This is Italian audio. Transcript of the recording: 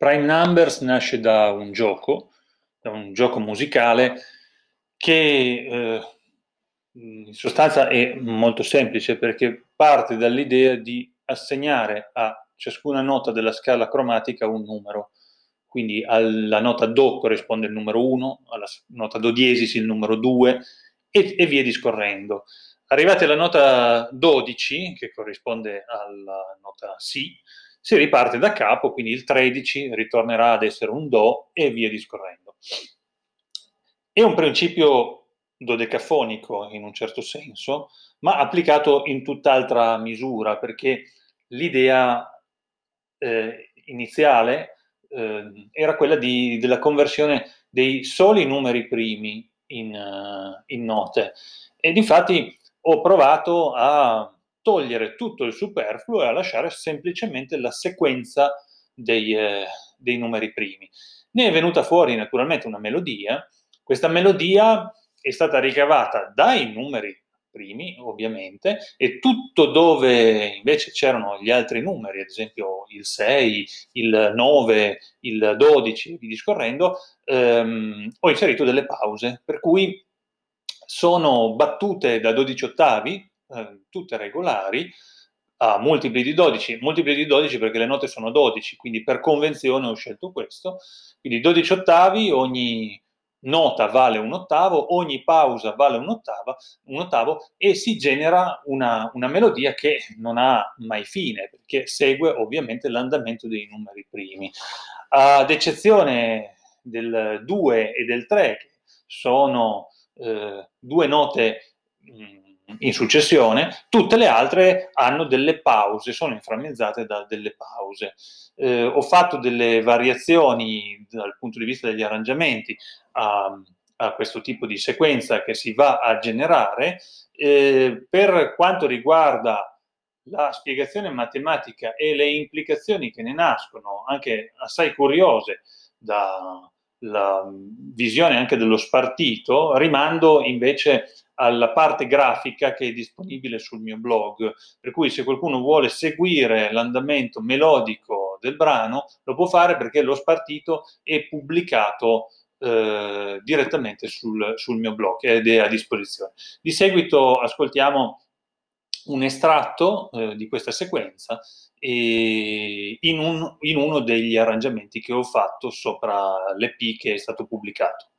Prime Numbers nasce da un gioco, da un gioco musicale che eh, in sostanza è molto semplice perché parte dall'idea di assegnare a ciascuna nota della scala cromatica un numero. Quindi alla nota Do corrisponde il numero 1, alla nota Do diesis il numero 2 e, e via discorrendo. Arrivati alla nota 12, che corrisponde alla nota Si, si riparte da capo, quindi il 13 ritornerà ad essere un Do e via discorrendo. È un principio dodecafonico in un certo senso, ma applicato in tutt'altra misura, perché l'idea eh, iniziale eh, era quella di, della conversione dei soli numeri primi in, uh, in note. Ed infatti ho provato a togliere tutto il superfluo e a lasciare semplicemente la sequenza dei, eh, dei numeri primi. Ne è venuta fuori naturalmente una melodia, questa melodia è stata ricavata dai numeri primi, ovviamente, e tutto dove invece c'erano gli altri numeri, ad esempio il 6, il 9, il 12, vi discorrendo, ehm, ho inserito delle pause, per cui sono battute da 12 ottavi, eh, tutte regolari, a multipli di 12, multipli di 12 perché le note sono 12, quindi per convenzione ho scelto questo, quindi 12 ottavi, ogni nota vale un ottavo, ogni pausa vale un, ottava, un ottavo e si genera una, una, melodia che non ha mai fine, perché segue ovviamente l'andamento dei numeri primi. Ad eccezione del 2 e del 3, che sono eh, due note in successione, tutte le altre hanno delle pause, sono inframmezzate da delle pause. Eh, ho fatto delle variazioni dal punto di vista degli arrangiamenti a, a questo tipo di sequenza che si va a generare. Eh, per quanto riguarda la spiegazione matematica e le implicazioni che ne nascono, anche assai curiose dalla visione anche dello spartito, rimando invece alla parte grafica che è disponibile sul mio blog, per cui se qualcuno vuole seguire l'andamento melodico del brano lo può fare perché lo spartito è pubblicato eh, direttamente sul, sul, mio blog ed è a disposizione. Di seguito ascoltiamo un estratto eh, di questa sequenza in, un, in uno degli arrangiamenti che ho fatto sopra l'EP che è stato pubblicato.